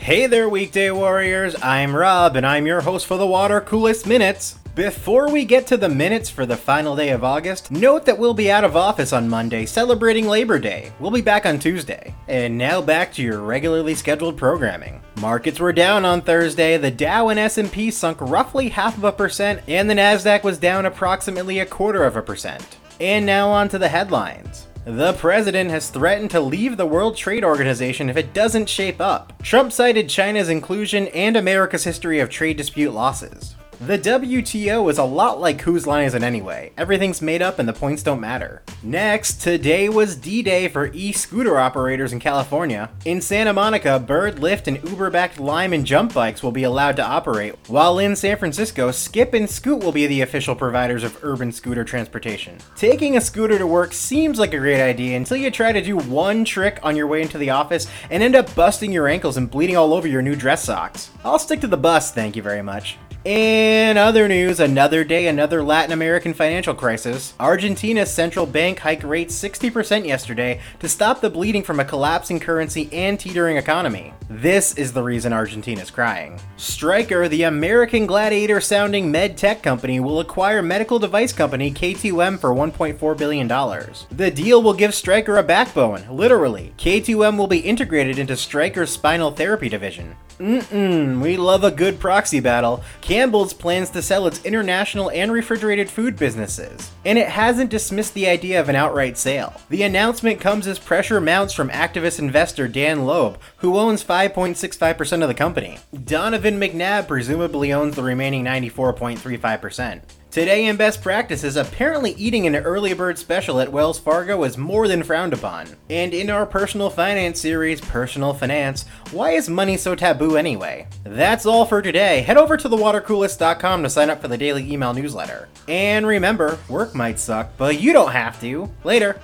Hey there, weekday warriors. I'm Rob, and I'm your host for the Water Coolest Minutes. Before we get to the minutes for the final day of August, note that we'll be out of office on Monday celebrating Labor Day. We'll be back on Tuesday. And now back to your regularly scheduled programming. Markets were down on Thursday. The Dow and S&P sunk roughly half of a percent, and the Nasdaq was down approximately a quarter of a percent. And now on to the headlines. The president has threatened to leave the World Trade Organization if it doesn't shape up. Trump cited China's inclusion and America's history of trade dispute losses. The WTO is a lot like Whose Line Is It Anyway? Everything's made up and the points don't matter. Next, today was D Day for e scooter operators in California. In Santa Monica, Bird, Lyft, and Uber backed Lime and Jump bikes will be allowed to operate, while in San Francisco, Skip and Scoot will be the official providers of urban scooter transportation. Taking a scooter to work seems like a great idea until you try to do one trick on your way into the office and end up busting your ankles and bleeding all over your new dress socks. I'll stick to the bus, thank you very much. In other news, another day, another Latin American financial crisis. Argentina's central bank hiked rates 60% yesterday to stop the bleeding from a collapsing currency and teetering economy. This is the reason Argentina's crying. Stryker, the American gladiator sounding med tech company, will acquire medical device company K2M for $1.4 billion. The deal will give Stryker a backbone, literally. K2M will be integrated into Stryker's spinal therapy division. Mm-mm, we love a good proxy battle. Campbell's plans to sell its international and refrigerated food businesses, and it hasn't dismissed the idea of an outright sale. The announcement comes as pressure mounts from activist investor Dan Loeb, who owns 5.65% of the company. Donovan McNabb presumably owns the remaining 94.35%. Today in best practices, apparently eating an early bird special at Wells Fargo is more than frowned upon. And in our personal finance series, Personal Finance, why is money so taboo anyway? That's all for today. Head over to thewatercoolest.com to sign up for the daily email newsletter. And remember, work might suck, but you don't have to. Later.